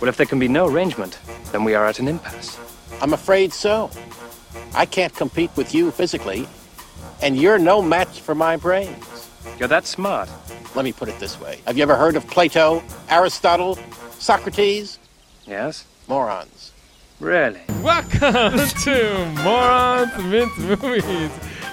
Well, if there can be no arrangement, then we are at an impasse. I'm afraid so. I can't compete with you physically, and you're no match for my brains. You're that smart. Let me put it this way Have you ever heard of Plato, Aristotle, Socrates? Yes? Morons. Really? Welcome to Morons Mince Movies.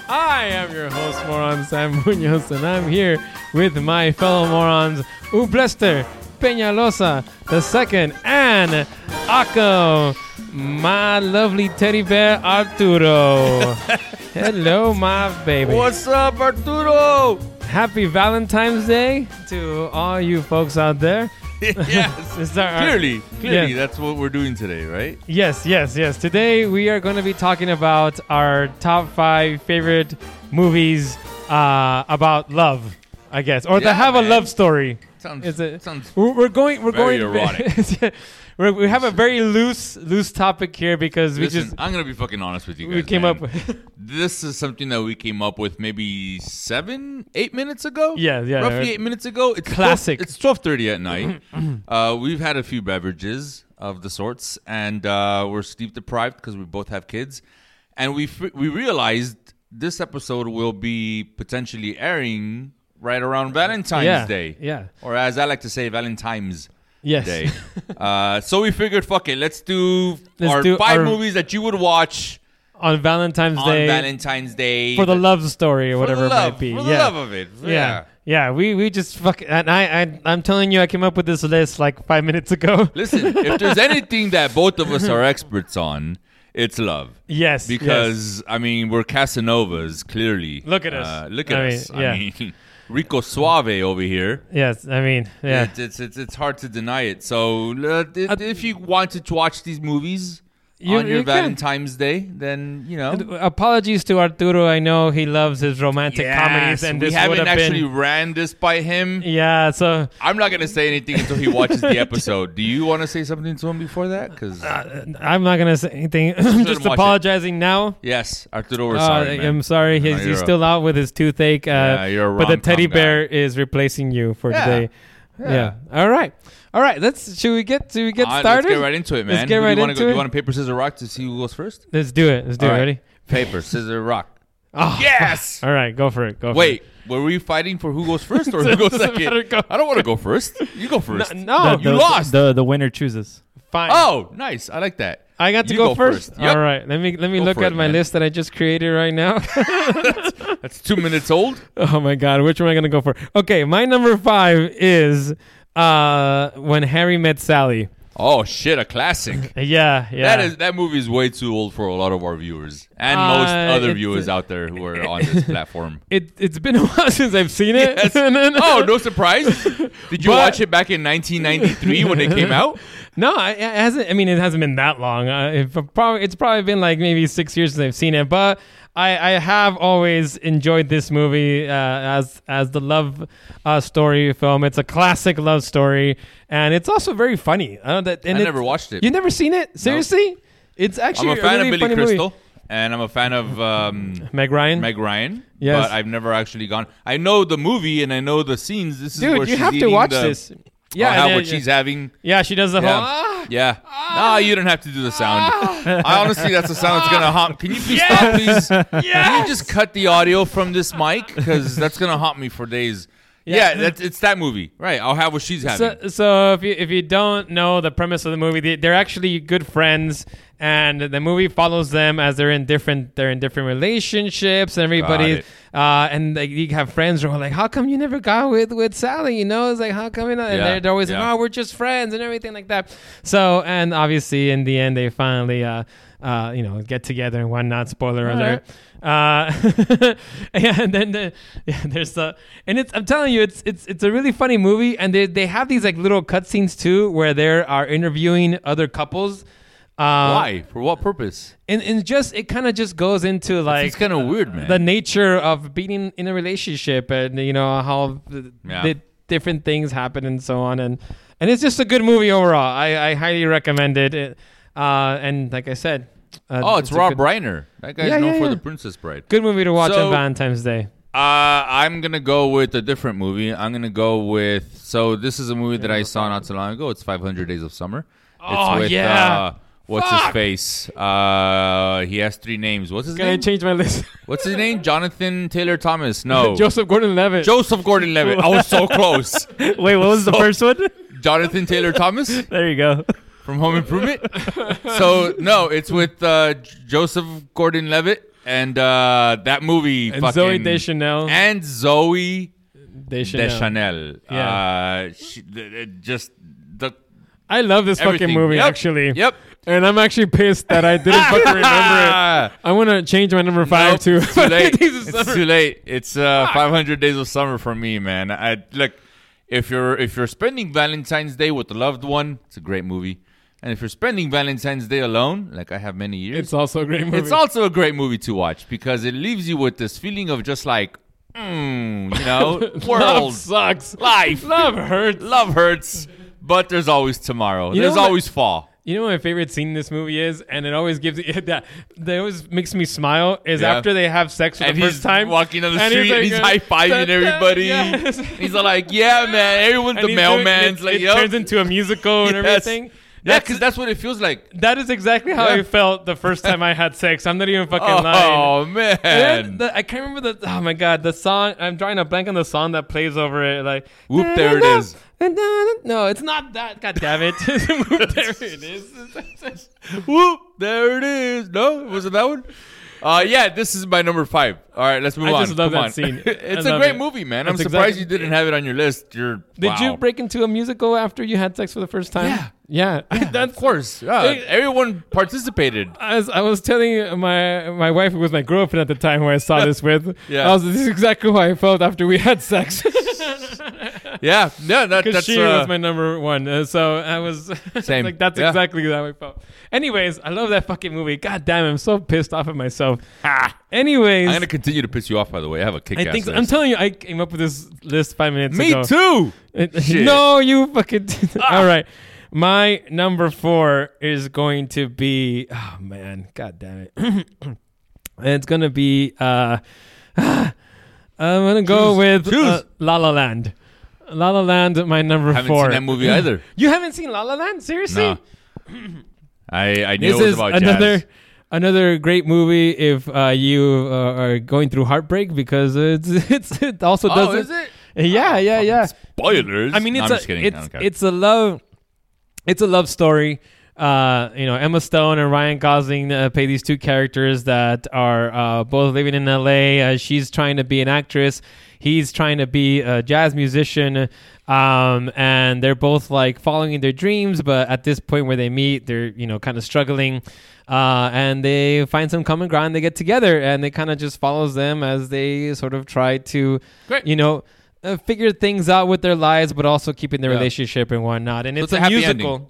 I am your host, Moron Sam Munoz, and I'm here with my fellow morons, Ublester, Peñalosa the second, and Akko, my lovely teddy bear Arturo. Hello, my baby. What's up, Arturo? Happy Valentine's Day to all you folks out there. yes, Is that our- clearly, clearly, Yeah. that's what we're doing today, right? Yes, yes, yes. Today we are going to be talking about our top five favorite movies uh, about love, I guess, or Yeah, that have a love story. Sounds Is it- sounds We're, we're going. We're Very going. erotic. we're, we have a very loose, loose topic here because we Listen, just I'm gonna be fucking honest with you guys. we came man. up. with... This is something that we came up with maybe seven, eight minutes ago. Yeah, yeah, roughly right. eight minutes ago. It's Classic. 12, it's twelve thirty at night. uh, we've had a few beverages of the sorts, and uh, we're sleep deprived because we both have kids, and we we realized this episode will be potentially airing right around Valentine's Yeah, Day. yeah. or as I like to say, Valentine's. Yes. Day. uh, so we figured, fuck it, let's do Let's our do five our- movies that you would watch on Valentine's on Day Valentine's Day for the love story or whatever love, it might be. For the yeah. love of it. yeah. Yeah. Yeah, we, we just fuck and I, I I'm telling you I came up with this list like five minutes ago. Listen, if there's anything that both of us are experts on, it's love. yes, yes. Because I mean, we're Casanovas, clearly. Look at us. Uh, look I at mean, us. yeah. I mean, Rico Suave over here. yes, I mean, yeah. It's, it's it's it's hard to deny it. So uh, if, Uh, if you wanted to watch these movies You- on your you. Valentine's Day, then you know. Apologies to Arturo. I know he loves his romantic comedies, and we this would haven't have actually been. ran this by him. Yeah, so I'm not gonna say anything until he watches the episode. Do you want to say something to him before that? Because I'm not gonna say anything. I'm just watch it. apologizing now. yes, Arturo, we're Uh, sorry. man. I'm sorry. No, He's, you're he's a- still out with his toothache. Uh, Yeah, you're a but the teddy guy. bear is replacing you for Yeah. today. Yeah. All right. All right. Let's. Should we get? Should we get Uh, started? Let's get right into it, man. Let's get Who do right you wanna into go, it. Do you want to paper scissors rock to see who goes first? Let's do it. Let's do All it. right. Ready? Paper scissors rock. Oh, Yes. All right. Go for it. Go. For. Wait, it. Were we fighting for who goes first or who goes second? go. I don't want to go first. You go first. No. you lost. The the winner chooses. Fine. oh, nice. I like that. I got to go, go first. first. Yep. All right. Let me let me Go look at it, my man. list that I just created right now. That's two minutes old. oh my god, which one am I gonna go for? Okay, my number five is uh when Harry met Sally. Oh shit, a classic. Yeah, yeah. That is that movie is way too old for a lot of our viewers and Uh, most other viewers out there who are on this platform. it. It's been a while since I've seen it. Yes. Oh, no surprise. Did you But- watch it back in 1993 when it came out? No, I- it hasn't. I mean, it hasn't been that long. Uh, it, probably, it's probably been like maybe six years since I've seen it. But I, I have always enjoyed this movie uh, as as the love uh, story film. It's a classic love story, and it's also very funny. I, don't, that, and I never watched it. You never seen it? Seriously? It's actually I'm a fan really of Billy Crystal, movie. and I'm a fan of um, Meg Ryan. Meg Ryan. Yes. but I've never actually gone. I know the movie and I know the scenes. This is where Dude, you she's have to watch the- this. Yeah, I'll have and what she's having. Yeah, she does the Yeah. whole. Ah, Yeah. No, ah, you don't have to do the sound. Ah. I honestly, that's the sound that's gonna ah. haunt. Can you please stop, please? Can you just cut the audio from this mic because that's gonna haunt me for days. Yeah, that's it's that movie, right? I'll have what she's having. So, so if you if you don't know the premise of the movie, they, they're actually good friends, and the movie follows them as they're in different they're in different relationships, and everybody, it. Uh, and like you have friends who are like, how come you never got with with Sally? You know, it's like how come you not? And Yeah, they're, they're always yeah. like, oh, we're just friends and everything like that. So, and obviously in the end, they finally, uh, uh, you know, get together and whatnot. Spoiler alert. Uh, and then the, yeah, there's the and it's I'm telling you it's it's it's a really funny movie and they they have these like little cutscenes too where they are interviewing other couples. Uh, Why? For what purpose? And and just it kind of just goes into like it's kind of weird, man. the nature of being in a relationship and you know how the, Yeah. the different things happen and so on and and it's just a good movie overall. I, I highly recommend it. it uh, and like I said, uh, oh, it's, a Rob good, Reiner. That guy's Yeah, known yeah, for. The Princess Bride. Good movie to watch So- on Valentine's Day. Uh, I'm gonna go with a different movie. I'm gonna go with. So this is a movie that I saw not so long ago. It's 500 Days of Summer. Oh, with, yeah. What's his face? Uh, he has three names. What's his Can I name? change my list? What's his name? Jonathan Taylor Thomas. No, Joseph Gordon-Levitt. Joseph Gordon-Levitt. I was so close. Wait, what was the first one? Jonathan Taylor Thomas There you go. from Home Improvement. so no, it's with uh, Joseph Gordon-Levitt and uh, that movie. And fucking, Zooey Deschanel. and Zooey Deschanel. Deschanel. Yeah. Uh, she, th- th- just the I love this fucking movie Yep. actually. Yep. And I'm actually pissed that I didn't fucking remember it. I want to change my number five to it's too late. Days of it's too late. It's uh, 500 Days of Summer for me, man. I look if you're if you're spending Valentine's Day with a loved one, it's a great movie. And if you're spending Valentine's Day alone, like I have many years, It's also a great movie. it's also a great movie to watch because it leaves you with this feeling of just like, mm, you know, Love world, sucks. life, Love hurts. love hurts, but there's always tomorrow. You there's what- always fall. You know what my favorite scene in this movie is, and it always gives it that that always makes me smile. Is Yeah. after they have sex for and the he's first time, walking down the and street and he's like, high uh, fiving da- da- everybody. yes. He's like, "Yeah, man." Everyone's And the he's doing- mailman's it, like, it "Yo." turns into a musical and Yes. everything. Yeah, because that's what it feels like. That is exactly how Yeah. I felt the first time I had sex. I'm not even fucking oh, lying. Oh man! The- I can't remember the. Oh my god, the song. I'm drawing a blank on the song that plays over it. Like Whoop, there it is. No, it's not that. God damn it! Whoop, there it is. Whoop! There it is. No, it was it that one? Uh, yeah, this is my number five. All right, let's move I on. just love Come that on. scene. it's I a love great it. movie, man. I'm That's surprised you didn't have it on your list. You're Did wow. you break into a musical after you had sex for the first time? Yeah. yeah. That's Of course, yeah. Everyone participated. As I was telling my my wife, who was my girlfriend at the time, who I saw this with, Yeah. I was, this is exactly how I felt after we had sex. Yeah, yeah, that, that's she uh, was my number one. Uh, so I was Same. like, that's Yeah. exactly how I felt. Anyways, I love that fucking movie. God damn, I'm so pissed off at myself. Anyways, I'm gonna continue to piss you off. By the way, I have a kick I ass think so. I'm telling you, I came up with this list five minutes Me ago. too. No, you fucking. All right. My number four is going to be. Oh, man. God damn it. it's going to be. Uh, I'm going to go Choose. with Choose. uh, La La Land. La La Land, my number haven't four. seen that movie either. You haven't seen La La Land? Seriously? No. I I knew This it was is about another. jazz. Another great movie if uh, you uh, are going through heartbreak because it's it's it also Oh, doesn't. is it? Yeah, yeah, yeah. Spoilers. I mean, No, it's I'm a just kidding. I it's don't care. it's a love it's a love story. Uh, you know, Emma Stone and Ryan Gosling uh, play these two characters that are uh, both living in LA. Uh, she's trying to be an actress. He's trying to be a jazz musician. Um, and they're both like following their dreams, but at this point where they meet, they're you know kind of struggling. Uh, and they find some common ground. They get together, and it kind of just follows them as they sort of try to, Great. you know, uh, figure things out with their lives, but also keeping their Yeah. relationship and whatnot. And So it's, it's a a, musical. ending.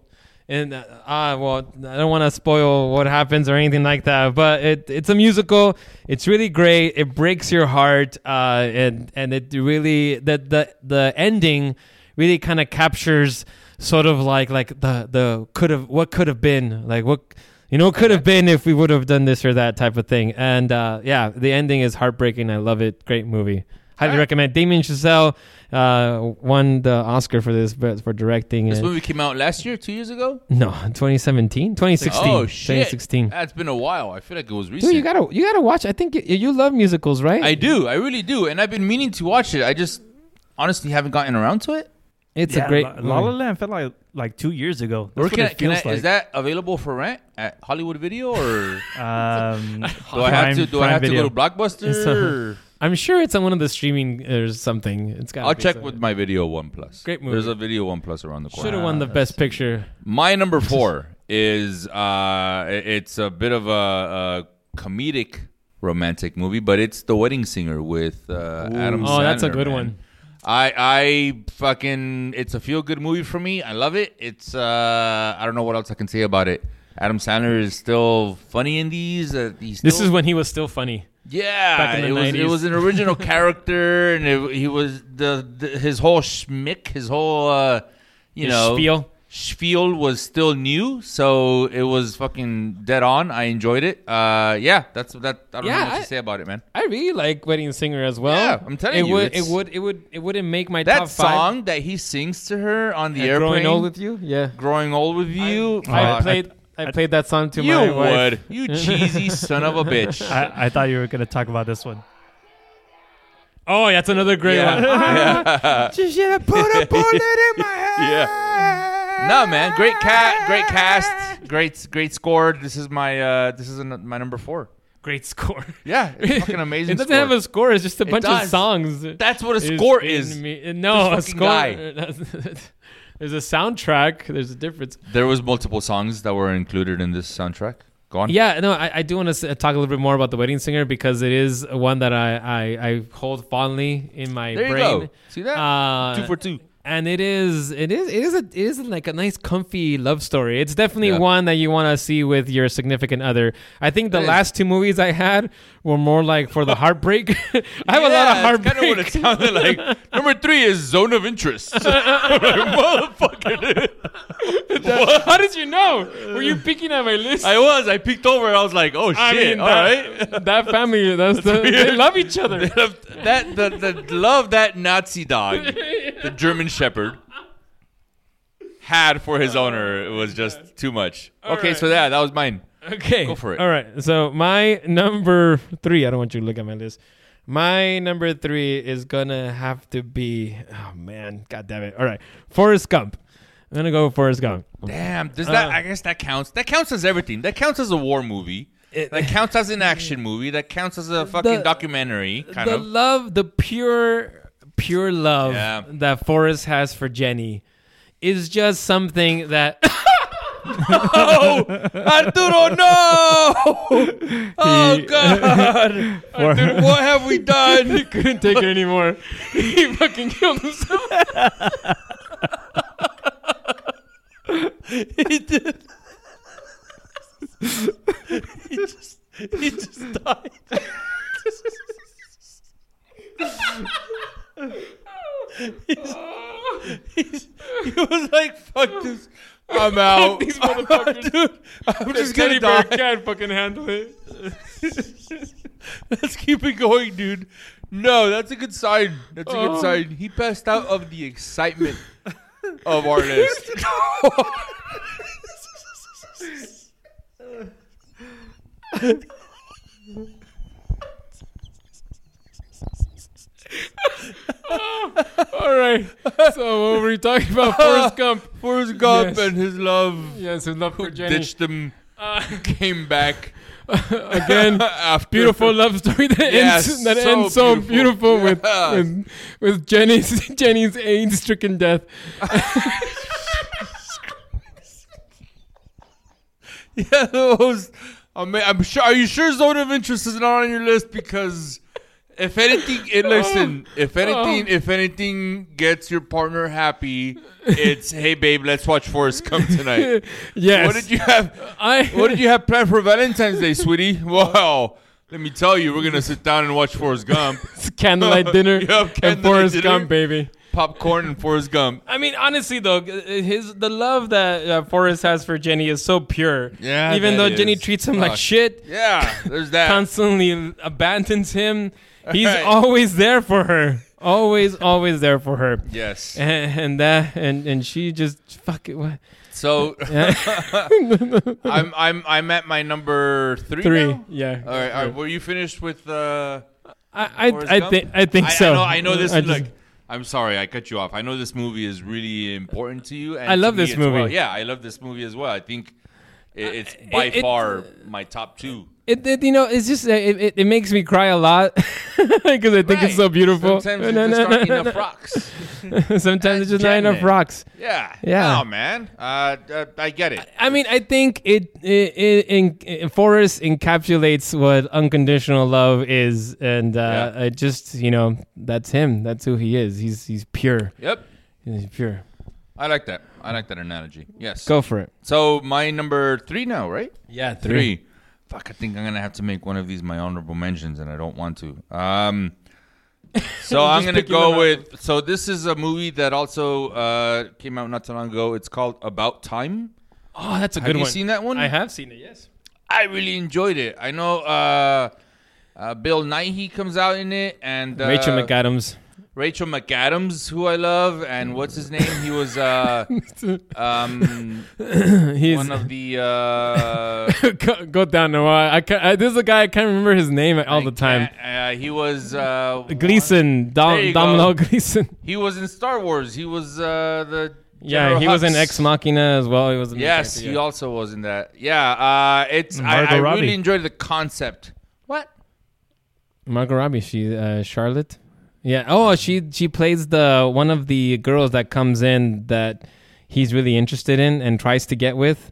And uh, uh, well, I don't want to spoil what happens or anything like that, but it, it's a musical. It's really great. It breaks your heart, uh, and and it really the the the ending really kind of captures sort of like like the the could have what could have been like what you know could have been if we would have done this or that type of thing. And uh, yeah, the ending is heartbreaking. I love it. Great movie. Highly recommend. Damien Chazelle uh, won the Oscar for this but for directing. This it. movie came out last year, two years ago. No, 2017, 2016. Oh shit! 2016. That's been a while. I feel like it was recent. Dude, you gotta you gotta watch. I think you, you love musicals, right? I do. I really do. And I've been meaning to watch it. I just honestly haven't gotten around to it. It's Yeah, a great. La, La La. Land felt like like two years ago. That's Where what can I, it can I, feels like. is that available for rent at Hollywood Video or Um, do I have to do I have to go to Blockbuster? a- or- I'm sure it's on one of the streaming or something. It's got. I'll check with my Video One Plus. Great movie. There's a Video One Plus around the corner. Should have won the best picture. My number four is uh, it's a bit of a, a comedic romantic movie, but it's The Wedding Singer with uh, Adam. Oh, that's a good man. one. I I fucking it's a feel good movie for me. I love it. It's uh I don't know what else I can say about it. Adam Sandler is still funny in these. Uh, he's This still- is when he was still funny. yeah, back in the it was it was an original character, and it, he was the, the his whole schmick, his whole uh, you His know spiel. Spiel was still new, so it was fucking dead on. I enjoyed it. Uh, yeah, that's that. I don't Yeah, know what I- to say about it, man. I really like Wedding Singer as well. Yeah, I'm telling it you, Would, it would. It would. It wouldn't make my That top five. song that he sings to her on the airplane, growing old with you. Yeah. growing old with you. I uh, played. I, played that song to you my wife. would, you cheesy son of a bitch. I, I thought you were gonna talk about this one. Oh, that's another great Yeah. one. Yeah. put a bullet in my head. Yeah. No, man, great cat, great cast, great, great score. This is my, uh, this is an, my number four. Great score. Yeah, it's fucking amazing. It doesn't score. have a score. It's just a It bunch of does. songs. That's what a score is. me- No, a This fucking score. guy. There's a soundtrack. There's a difference. There was multiple songs that were included in this soundtrack. Go on. Yeah, no, I, I do want to talk a little bit more about the Wedding Singer because it is one that I, I, I hold fondly in my There you brain. go. See that? Uh, two for two. And it is it is it is a it is like a nice comfy love story. It's definitely Yeah. one that you want to see with your significant other. I think the It is. last two movies I had were more like for the heartbreak. I have a lot of heartbreak. Kind of what it sounded like. Number three is zone of interest. I'm like, motherfucker. How did you know? Were you picking at my list? I was. I peeked over. and I was like, oh shit. I mean, all that, right. that family, that's, the, they love each other. that the, the love that Nazi dog, the German Shepherd, had for his owner was just too much. okay, right. so yeah, that was mine. Okay. Go for it. All right. So my number three, I don't want you to look at my list. My number three is gonna have to be oh man, god damn it. All right. Forrest Gump. I'm gonna go with Forrest Gump. Damn, does that? Uh. I guess that counts. That counts as everything. That counts as a war movie. that counts as an action movie. That counts as a fucking The- documentary. Kind the of. love, the pure pure love Yeah. that Forrest has for Jenny is just something that oh, Arturo, no! Oh God, Arturo, what have we done? he couldn't take it anymore. he fucking killed himself. he did. he just, he just died. he's, he's, he was like, "Fuck this, I'm out, These motherfuckers. dude. I'm just Teddy gonna bear die. can't fucking handle it. Let's keep it going, dude." No, that's a good sign. That's a Oh. good sign. He passed out of the excitement of our All right. So what were we talking about? Forrest Gump. Forrest Gump Yes. and his love Yes, his love for Jenny. ditched him, Uh, came back again, beautiful love story that Yes, ends that so ends so beautiful. beautiful with, Yeah. with with Jenny's Jenny's AIDS-stricken death. Yeah, those. I mean, I'm sure. Are you sure Zone of Interest is not on your list? Because if anything, it, listen. If anything, if anything gets your partner happy, it's hey babe, let's watch Forrest Gump tonight. Yes. What did you have? I What did you have planned for Valentine's Day, sweetie? Well, let me tell you, we're gonna sit down and watch Forrest Gump, candlelight dinner and candlelight Forrest dinner. Gump, baby. popcorn, and Forrest Gump. I mean, honestly though, his the love that uh, Forrest has for Jenny is so pure. Yeah, Even though Jenny treats him like shit, Yeah, there's that. constantly abandons him. He's Right. always there for her. Always, always there for her. Yes. And, and that and and she just fuck it. What? So Yeah. I'm I'm I'm at my number three. Three. now? Yeah. All right, all right. Were you finished with uh, I I, I think I think I, so. I know, I know this. I just- look, I'm sorry, I cut you off. I know this movie is really important to you. And I love this movie. well. Yeah, I love this movie as well. I think it's by it- far my top two. It, it you know it's just uh, it, it, it makes me cry a lot because I think it's so beautiful. Sometimes No, it's no, just not no, enough rocks. Sometimes it's just not enough rocks. Yeah. Yeah. Oh man, uh, uh, I get it. I mean, I think it it, it, in, in Forrest encapsulates what unconditional love is, and uh, Yeah. I just you know that's him. That's who he is. He's he's pure. Yep. He's pure. I like that. I like that analogy. Yes. Go for it. So my number three now, right? Yeah, Three. Fuck, I think I'm gonna have to make one of these my honorable mentions, and I don't want to. Um, so I'm gonna go with. So this is a movie that also uh, came out not too long ago. It's called About Time. Oh, that's a good Have good you one. seen that one? I have seen it. Yes. I really enjoyed it. I know uh, uh, Bill Nighy comes out in it, and uh, Rachel McAdams. Rachel McAdams, who I love, and what's his name? He was uh, um, He's one of the. Uh, go, go down now. I, I, can't, I this is a guy I can't remember his name all the time. Uh, he was uh, Gleeson, There Dom, you Domino go. Gleeson. He was in Star Wars. He was uh, the Yeah, General he was in Ex Machina as well. He was in the Yes, he also was in that. Yeah, uh, it's I, I really enjoyed the concept. What? Margot Robbie, she uh, Charlotte. Yeah. Oh, she she plays the one of the girls that comes in that he's really interested in and tries to get with.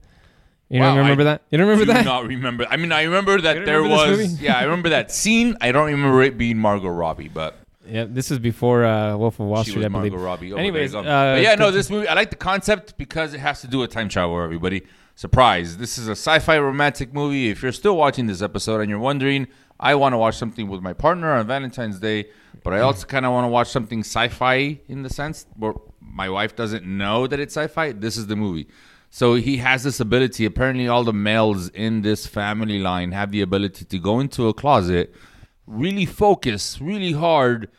You Wow, don't remember I that? You don't remember do that? not remember. I mean, I remember that there remember was. Yeah, I remember that scene. I don't remember it being Margot Robbie, but Yeah, this is before uh, Wolf of Wall she Street, was I believe. Margot Robbie. Oh, Anyways, there you go. uh, but yeah, no, this movie. I like the concept because it has to do with time travel. Everybody, surprise! This is a sci-fi romantic movie. If you're still watching this episode and you're wondering, I want to watch something with my partner on Valentine's Day, but I hmm. also kind of want to watch something sci-fi in the sense where my wife doesn't know that it's sci-fi. This is the movie. So he has this ability. Apparently, all the males in this family line have the ability to go into a closet, really focus, really hard,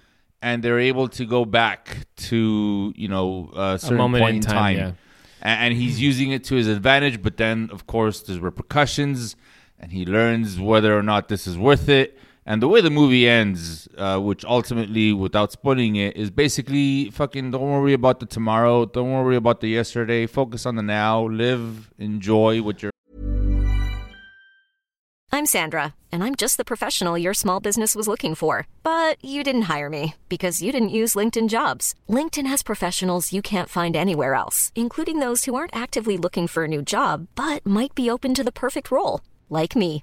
and they're able to go back to you know a certain moment point in in time, time, yeah. And he's using it to his advantage. But then, of course, there's repercussions, and he learns whether or not this is worth it. And the way the movie ends, uh, which ultimately, without spoiling it, is basically fucking don't worry about the tomorrow, don't worry about the yesterday, focus on the now, live, enjoy what you're. I'm Sandra, and I'm just the professional your small business was looking for. But you didn't hire me because you didn't use LinkedIn jobs. LinkedIn has professionals you can't find anywhere else, including those who aren't actively looking for a new job but might be open to the perfect role, like me.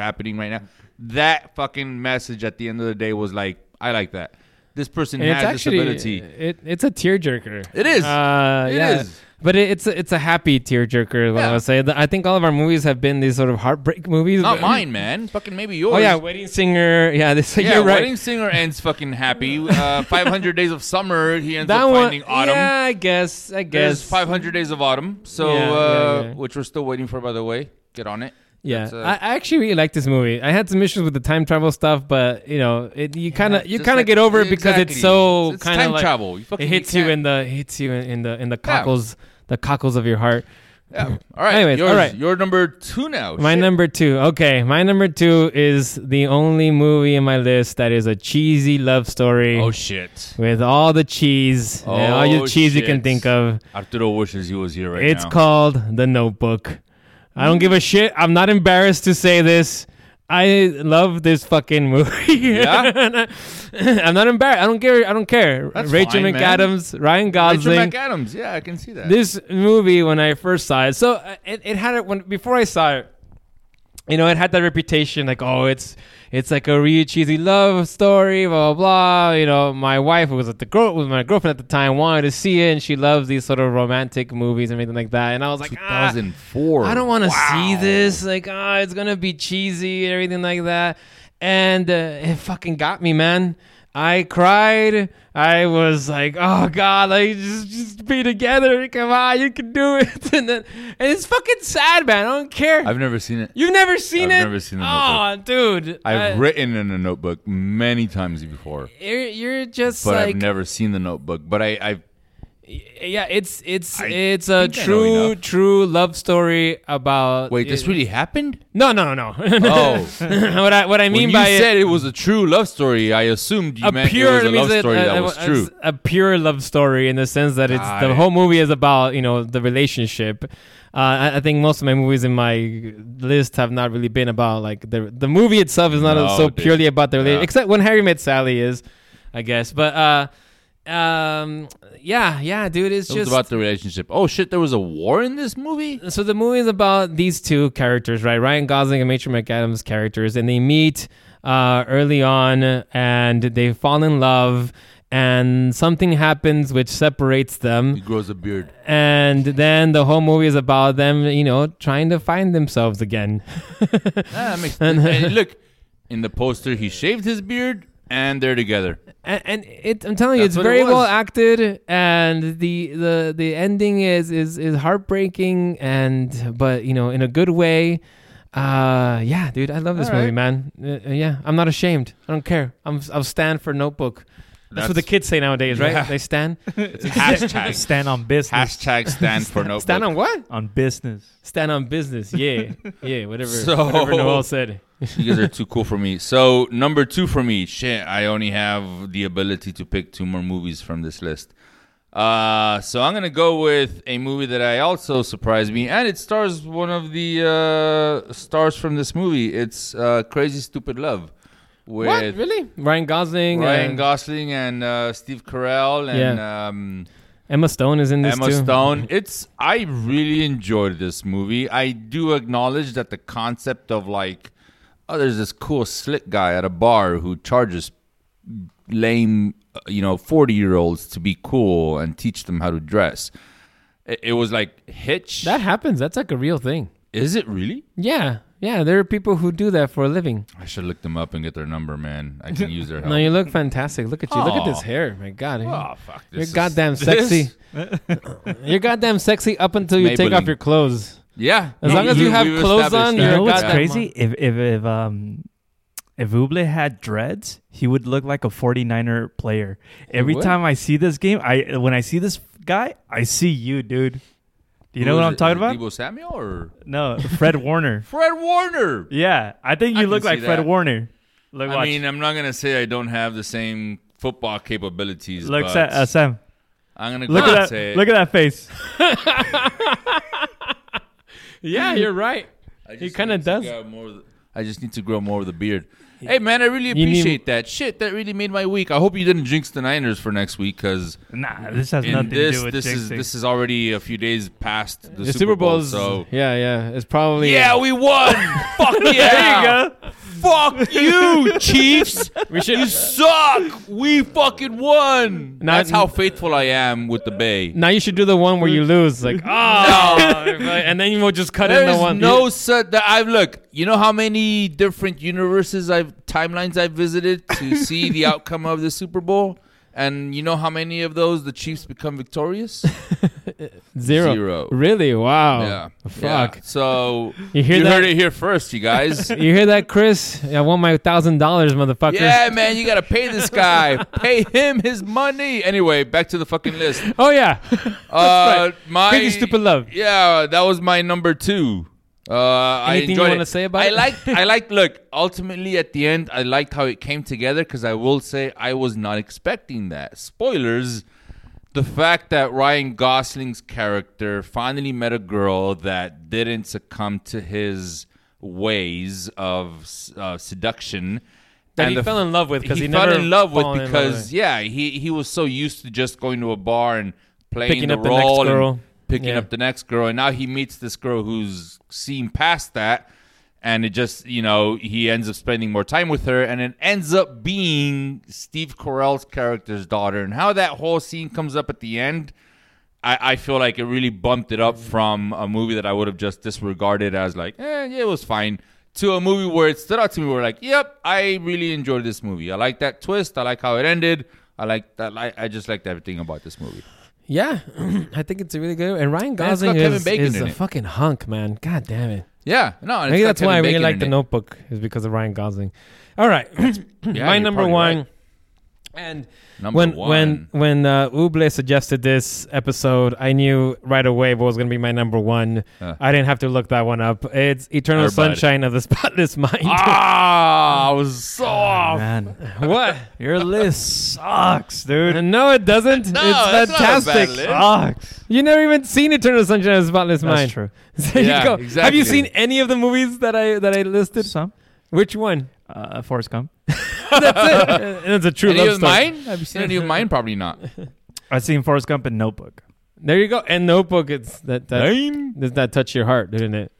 Happening right now. That fucking message at the end of the day was like, I like that. This person And has it's actually this ability. it, it's a tearjerker. It is. Uh, It yeah. is. But it, it's a, it's a happy tearjerker. What I Yeah. would say. I think all of our movies have been these sort of heartbreak movies. Not mine, man. Fucking maybe yours. Oh yeah, Wedding Singer. Yeah, this. yeah, you're right. Wedding Singer ends fucking happy. Uh, 500 Days of Summer, he ends That up one- finding autumn. yeah, I guess. I There's guess. 500 Days of Autumn. So, Yeah, yeah, uh, yeah. which we're still waiting for, by the way. Get on it. Yeah, uh, I, actually really like this movie. I had some issues with the time travel stuff, but you know, it, you kind of you kind of like- get over it because exactly. it's so kind of time like travel. You it hits you in the hits you in, in the in the cockles the cockles of your heart. Yeah. All right. Anyways, yours, all right. You're number two now. My Shit. number two. Okay, my number two is the only movie in my list that is a cheesy love story. Oh shit! With all the cheese, and all your Oh, cheese you can think of. Arturo wishes he was here right it's now. It's called The Notebook. I don't give a shit. I'm not embarrassed to say this. I love this fucking movie. Yeah? I'm not embarrassed. I don't care. I don't care. That's Rachel fine, man. McAdams, Ryan Gosling. Rachel. McAdams. Yeah, I can see that. This movie, when I first saw it, so uh, it, it had it when before I saw it. You know, it had that reputation like, oh, it's it's like a really cheesy love story, blah blah blah. You know, my wife who was at the girl was my girlfriend at the time wanted to see it, and she loves these sort of romantic movies and everything like that. And I was like, ah, 2004. I don't want to Wow. see this. Like, ah, it's gonna be cheesy and everything like that. And uh, it fucking got me, man. I cried. I was like, oh god, like just just be together. Come on, you can do it. And then and it's fucking sad, man. I don't care. I've never seen it. You've never seen it? I've it? never seen the Oh, dude. I've written in a notebook many times before, You're, you're just but like I've never seen the notebook. But I, I've yeah, it's it's I it's a I true true love story about. wait. This really happened? No, no, no, no. Oh, what I what I mean when by you it, said it was a true love story, I assumed you a meant pure it was a love story uh, that was true. A pure love story in the sense that it's Got the whole movie is about you know the relationship. Uh, I, I think most of my movies in my list have not really been about like the the movie itself is not No, so dude. purely about the relationship, Yeah. except when Harry Met Sally is, I guess. But uh, um, yeah, yeah, dude, it's It just about the relationship. Oh shit! There was a war in this movie. so the movie is about these two characters, right? Ryan Gosling and Rachel McAdams characters, and they meet uh, early on, and they fall in love, and something happens which separates them, He grows a beard. and then the whole movie is about them, you know, trying to find themselves again. Ah, that makes, and look, in the poster, he shaved his beard, and they're together. And, and it, I'm telling you, That's it's what it very well acted, and the the the ending is is is heartbreaking, and but you know, in a good way. Uh, yeah, dude, I love this All movie, right. man. Uh, uh, yeah, I'm not ashamed. I don't care. I'm I'll stand for Notebook. That's, what the kids say nowadays, right? Yeah. They stand. Hashtag Stand on business. Hashtag stand for notebook. stand on what? on business. Stand on business. Yeah, yeah. Whatever. So- whatever Noel said. You guys are too cool for me. So number two for me, shit. I only have the ability to pick two more movies from this list. Uh, so I'm gonna go with a movie that I also surprised me, and it stars one of the uh, stars from this movie. It's uh, Crazy Stupid Love with What? Really? Ryan Gosling. Ryan and Gosling and uh, Steve Carell and um, Emma Stone is in this Emma too. Stone. It's I really enjoyed this movie. I do acknowledge that the concept of like, oh, there's this cool slick guy at a bar who charges lame, you know, forty year olds to be cool and teach them how to dress. It, it was like Hitch. That happens. That's like a real thing. Is it really? Yeah, yeah. There are people who do that for a living. I should look them up and get their number, man. I can use their help. No, you look fantastic. Look at you. Look at this hair. My God. Oh, fuck. You're is- goddamn sexy. You're goddamn sexy up until you take off your clothes. Yeah. As No, long as you have we've clothes on, that. You you're know what's goddamn- crazy? If if if um if Uble had dreads, he would look like a 49er player. Every time I see this game, I when I see this guy, I see you, dude. Do you Who know what I'm it? talking it about? Deebo Samuel or No, Fred Warner. Fred Warner? Yeah, I think you I look like see Fred that. Warner. Look, I watch. mean, I'm not gonna say I don't have the same football capabilities. look, but Sa- uh, Sam. I'm gonna go Look at that. say Look at that face. Yeah, you're right. I He kind of need to does. get I just need to grow more of the beard. Hey man, I really You need- appreciate that. Shit, that really made my week. I hope you didn't jinx the Niners for next week because Nah, this has in nothing to this, do with this is jinxing. this is already a few days past the, The Super, Bowl. So yeah, yeah. It's probably yeah, we won. Fuck yeah! Fuck you, Chiefs. We should. You suck. We fucking won. Now- That's how faithful I am with the Bay. Now you should do the one where you lose, like oh, and then you will just cut in There's the one. no such that I've look. You know how many different universes I've timelines I've visited to see the outcome of the Super Bowl, and you know how many of those the Chiefs become victorious? Zero. Zero. Really? Wow. Yeah. Fuck. Yeah. So You hear that? heard it here first, you guys. You hear that, Chris? I want my thousand dollars, motherfucker. yeah, man, you gotta pay this guy. pay him his money. Anyway, back to the fucking list. Oh yeah. Uh, my Crazy Stupid Love. Yeah, that was my number two. Uh, I Anything you enjoyed wanna it. say about I it? liked. I liked. Look, ultimately at the end, I liked how it came together because I will say I was not expecting that. Spoilers. The fact that Ryan Gosling's character finally met a girl that didn't succumb to his ways of uh, seduction. That and he the fell in love with 'cause he fell never in love with in love because with. yeah, he he was so used to just going to a bar and playing Picking the up the next role and girl. Picking Yeah. up the next girl, and now he meets this girl who's seen past that, and it just you know he ends up spending more time with her, and it ends up being Steve Carell's character's daughter, and how that whole scene comes up at the end. I, I feel like it really bumped it up from a movie that I would have just disregarded as like, eh, yeah, it was fine, to a movie where it stood out to me. Where like, yep, I really enjoyed this movie. I like that twist. I like how it ended. I like that. I, I just liked everything about this movie. Yeah, I think it's a really good. And Ryan got Gosling Kevin is, Bacon is in a it. fucking hunk, man. God damn it. Yeah, no, and it's Maybe got that's Kevin why I really Bacon like in The it. Notebook is because of Ryan Gosling. All right, my you're number probably one. right. And Number when one. when when uh, Uble suggested this episode, I knew right away what was going to be my number one. Uh. I didn't have to look that one up. It's Eternal Everybody. Sunshine of the Spotless Mind. Ah, I was so off. Man, what? your list sucks, dude. No, it doesn't. No, it's that's not a bad fantastic. list. Sucks. You never even seen Eternal Sunshine of the Spotless Mind. That's true. There Yeah, you go. Have you seen any of the movies that I that I listed? Some. Which one? Uh, Forrest Gump. That's it. And it's a true Any love of story. mine? Have you seen any of mine? Probably not. I've seen Forrest Gump and Notebook. There you go. And Notebook. It's that that Name? does that touch your heart, didn't it?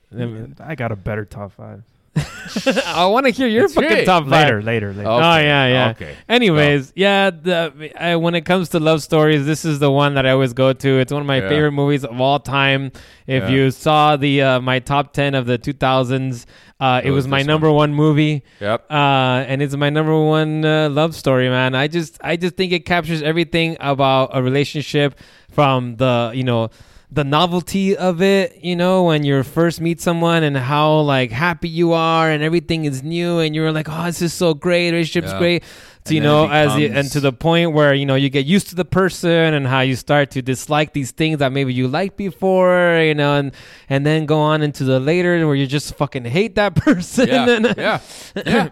I got a better top five. I want to hear your Let's fucking it. top five. Later, later, later. Oh yeah, yeah. Okay. Anyways, yeah. The I, when it comes to love stories, this is the one that I always go to. It's one of my Yeah. favorite movies of all time. If Yeah. you saw the uh, my top ten of the two thousands, uh, it, It was, was my this number one movie. Yep. Uh, and it's my number one uh, love story, man. I just I just think it captures everything about a relationship from the you know the novelty of it, you know, when you first meet someone and how like happy you are and everything is new and you're like, oh, this is so great, relationship's Yeah. great. So, you know, as you, and to the point where you know you get used to the person and how you start to dislike these things that maybe you liked before, you know, and and then go on into the later where you just fucking hate that person. Yeah. and- yeah. Yeah.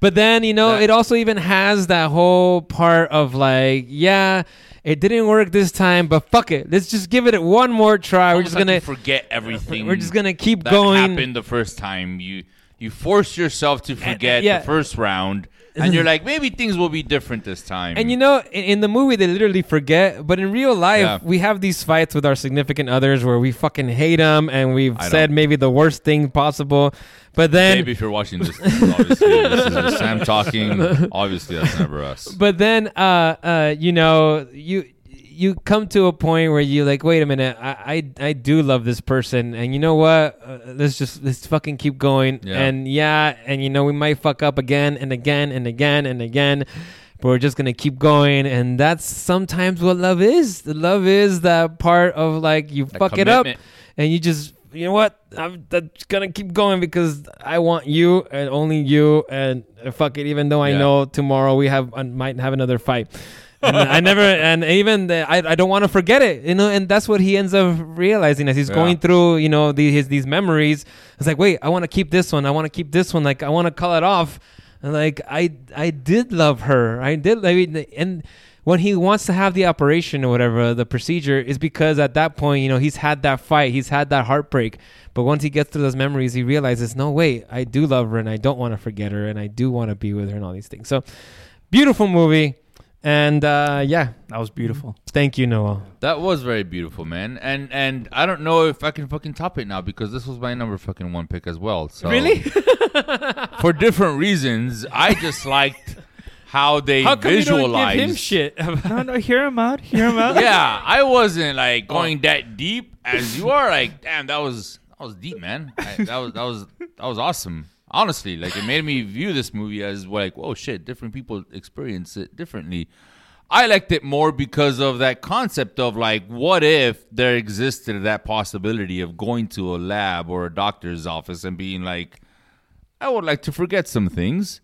but then, you know, That- it also even has that whole part of like, yeah, it didn't work this time, but fuck it. Let's just give it one more try. We're just like gonna forget everything. we're just gonna keep that going. happened the first time. You you force yourself to forget yeah. the first round, and you're like, maybe things will be different this time. And you know, in, in the movie, they literally forget. But in real life, Yeah. we have these fights with our significant others where we fucking hate them and we've I said don't. maybe the worst thing possible. But then, Maybe if you're watching this, obviously this is just Sam talking. Obviously, that's never us. but then, uh, uh, you know, you you come to a point where you like, wait a minute, I I, I do love this person, and you know what? Uh, let's just let's fucking keep going. Yeah. And yeah, and you know, we might fuck up again and again and again and again. But we're just gonna keep going, and that's sometimes what love is. The love is that part of like you That fuck it up, commitment. and you just you know what? I'm that's gonna keep going because I want you and only you, and fuck it. Even though I Yeah. know tomorrow we have uh, might have another fight. and I never, and even the, I, I don't want to forget it, you know, and that's what he ends up realizing as he's Yeah. going through, you know, the, his these memories. It's like, wait, I want to keep this one, I want to keep this one, like I want to call it off, and like I, I did love her, I did, I mean, and when he wants to have the operation or whatever, the procedure is because at that point, you know, he's had that fight, he's had that heartbreak. But once he gets through those memories, he realizes, no, wait, I do love her and I don't want to forget her and I do want to be with her and all these things. So, beautiful movie. And uh, yeah, that was beautiful. Thank you, Noah. That was very beautiful, man. And and I don't know if I can fucking top it now because this was my number fucking one pick as well. So Really? for different reasons, I just liked how they How come you don't visualized. give him shit? no, no, hear him out. Hear him out. yeah, I wasn't like oh. going that deep as you are. Like, damn, that was that was deep, man. I, that was that was that was awesome. Honestly, like it made me view this movie as like, whoa, shit, different people experience it differently. I liked it more because of that concept of like, what if there existed that possibility of going to a lab or a doctor's office and being like, I would like to forget some things.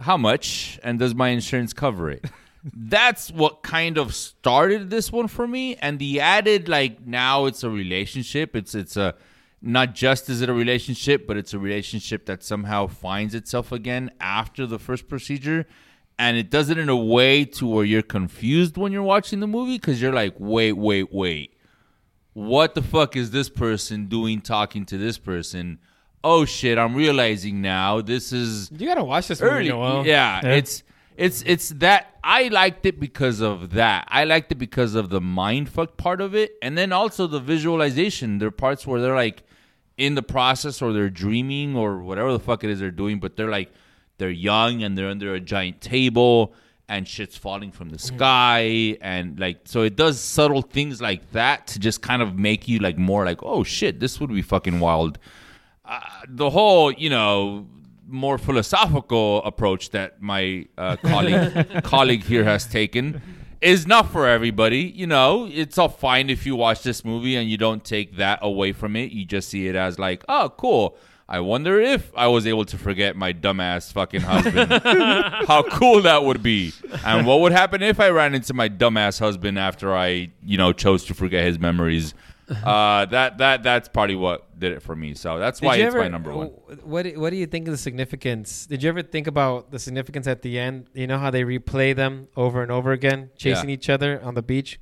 How much? And does my insurance cover it? That's what kind of started this one for me. And the added, like, now it's a relationship. It's it's a not just is it a relationship, but it's a relationship that somehow finds itself again after the first procedure. And it does it in a way to where you're confused when you're watching the movie because you're like, wait, wait, wait what the fuck is this person doing talking to this person? Oh shit, I'm realizing now this is You gotta watch this movie, early. Noel. Yeah, Yeah. it's it's it's that I liked it because of that. I liked it because of the mind fuck part of it, and then also the visualization. There are parts where they're like in the process or they're dreaming or whatever the fuck it is they're doing, but they're like they're young and they're under a giant table and shit's falling from the mm-hmm. sky and like so it does subtle things like that to just kind of make you like more like oh shit this would be fucking wild uh, the whole you know more philosophical approach that my uh, colleague colleague here has taken is not for everybody. You know, it's all fine if you watch this movie and you don't take that away from it. You just see it as like, oh, cool. I wonder if I was able to forget my dumbass fucking husband. How cool that would be. And what would happen if I ran into my dumbass husband after I, you know, chose to forget his memories? Uh, that that that's probably what did it for me. So that's Did why it's ever- my number one. What do- What do you think of the significance? Did you ever think about the significance at the end? You know how they replay them over and over again, chasing Yeah. each other on the beach.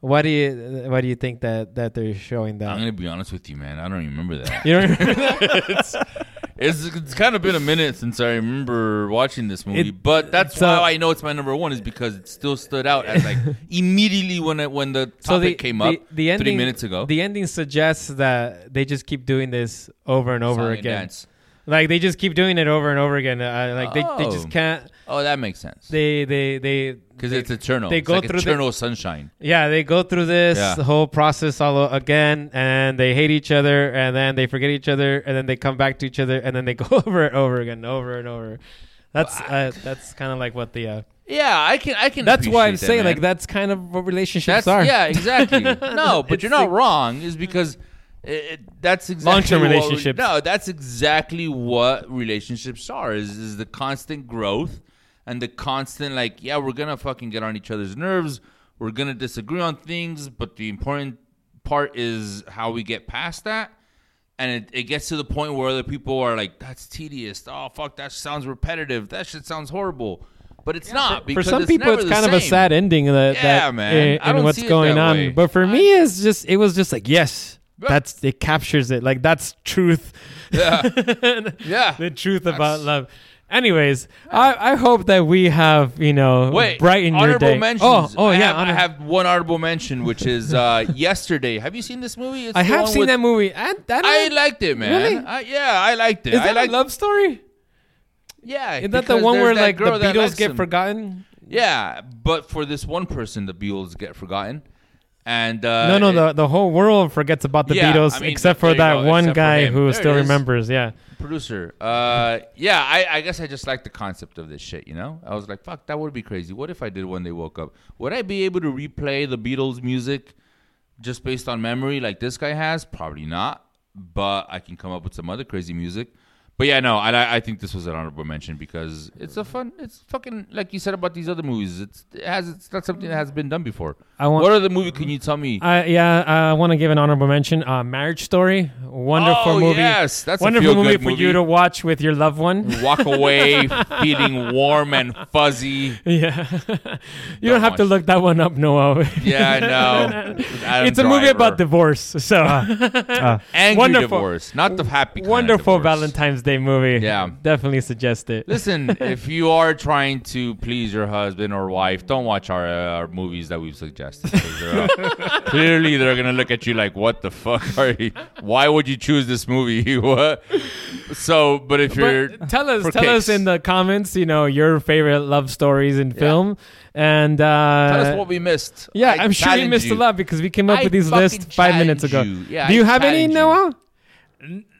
Why do you Why do you think that that they're showing that? I'm gonna be honest with you, man. I don't remember that. You don't remember that? It's, it's kind of been a minute since I remember watching this movie, It- but that's so- why I know it's my number one is because it still stood out as like immediately when it, when the topic came up the ending, three minutes ago. The ending suggests that they just keep doing this over and over Song again. Like they just keep doing it over and over again. Uh, like they, they Oh. just can't. Oh, that makes sense. They they they Because it's eternal. They It's go like through eternal the, sunshine. Yeah, they go through this Yeah. whole process all again, and they hate each other, and then they forget each other, and then they come back to each other, and then they go over it over again, over and over. That's uh, that's kind of like what the. Uh, Yeah, I can I can. that's why I'm that, saying man. like that's kind of what relationships That's are. yeah, exactly. no, but It's you're not like- wrong. Is because it, it- that's exactly Long-term what- relationships. No, that's exactly what relationships are. Is is the constant growth and the constant like, yeah, we're gonna fucking get on each other's nerves. We're gonna disagree on things, but the important part is how we get past that. And it, it gets to the point where other people are like, "That's tedious. Oh fuck, that sounds repetitive. That shit sounds horrible." But it's not for because some it's people, it's kind of a sad ending that, Yeah, that man. I don't what's going on. way. But for me, it's just it was just like yes, that's it captures it. Like that's truth. Yeah. Yeah. the truth about love. Anyways, I, I hope that we have you know Wait, brighten your honorable day. mentions. Oh, oh I yeah, have, I have one honorable mention, which is uh, yesterday. Have you seen this movie? It's I the have one seen with- that movie. I, that I liked it, man. Really? I, yeah, I liked it. Is I that liked, a love story? Yeah, Is that the because one there's where that like the girl that Beatles likes get him. forgotten? Yeah, but for this one person, the Beatles get forgotten, and uh, no, no, it- the the whole world forgets about the Yeah, Beatles I mean, except for that go, one guy who There still remembers. Yeah. producer. Uh, yeah, I, I guess I just like the concept of this shit. You know, I was like, fuck, that would be crazy. What if I did when they woke up? Would I be able to replay the Beatles music just based on memory like this guy has? Probably not. But I can come up with some other crazy music. But yeah, no, I I think this was an honorable mention because it's a fun. It's fucking like you said about these other movies. It's it has it's not something that has been done before. I want- what other movie can you tell me? I yeah, I want to give an honorable mention. Uh, Marriage Story, Wonderful Oh, movie. yes, that's a wonderful movie feel-good for you to watch with your loved one. Walk away feeling warm and fuzzy. Yeah, you don't, have to look that one up, Noah. Yeah, I know. Adam it's a movie about divorce. So Angry wonderful, divorce, not the happy kind of wonderful Valentine's Day movie. Yeah. definitely suggest it. Listen, if you are trying to please your husband or wife, don't watch our, uh, our movies that we've suggested. they're, uh, clearly, they're gonna look at you like, "What the fuck are you? Why would you choose this movie? what?" So, but if you're tell us, for tell us in the comments, you know, your favorite love stories in film, and uh, tell us what we missed. Yeah, I I'm sure we missed you. a lot because we came up I with these lists five minutes ago. you. Yeah, Do I you have any, you. Noah?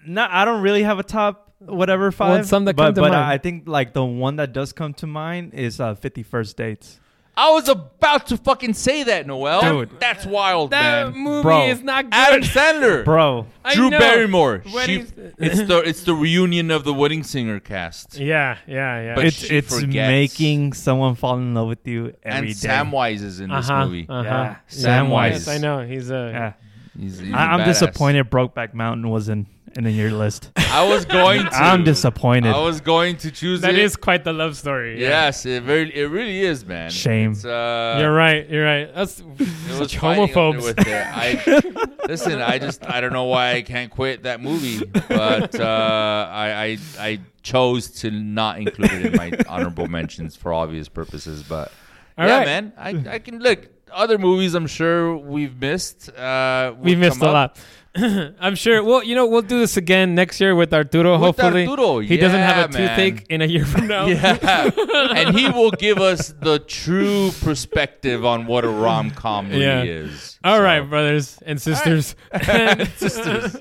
No, I don't really have a top whatever five. some that but, come to but mind. I think like the one that does come to mind is uh, Fifty First Dates. I was about to fucking say that, Noel. Dude. that's wild, That man. movie Bro. is not good. Adam Sandler, Bro, I Drew know. Barrymore. She, it's the it's the reunion of the Wedding Singer cast. Yeah, yeah, yeah. But it's it's forgets. making someone fall in love with you every and day. Samwise is in this uh-huh, movie. Uh-huh. Yeah. Samwise. Yes, I know. He's a. Yeah. He's, he's a I, I'm badass. disappointed. Brokeback Mountain was in in your list. I was going to. I'm disappointed. I was going to choose That it. is quite the love story. yeah. Yes, it very it really is, man. Shame. It's, uh, You're right. You're right. That's It was such fighting homophobes. with it. I, listen, I just I don't know why I can't quit that movie, but uh, I, I I chose to not include it in my honorable mentions for obvious purposes. But All yeah, right. man, I I can look other movies. I'm sure we've missed. Uh, we would missed come a up. lot. I'm sure. Well, you know, we'll do this again next year with Arturo. With hopefully, Arturo, he doesn't have a man. toothache in a year from now. Yeah, and he will give us the true perspective on what a rom com really Yeah. is. All So- right, brothers and sisters. And sisters.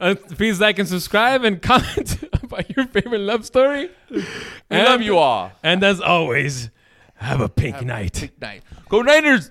Uh, please like and subscribe and comment about your favorite love story. We love you all. And as always, have a pink night. Big night. Go Niners.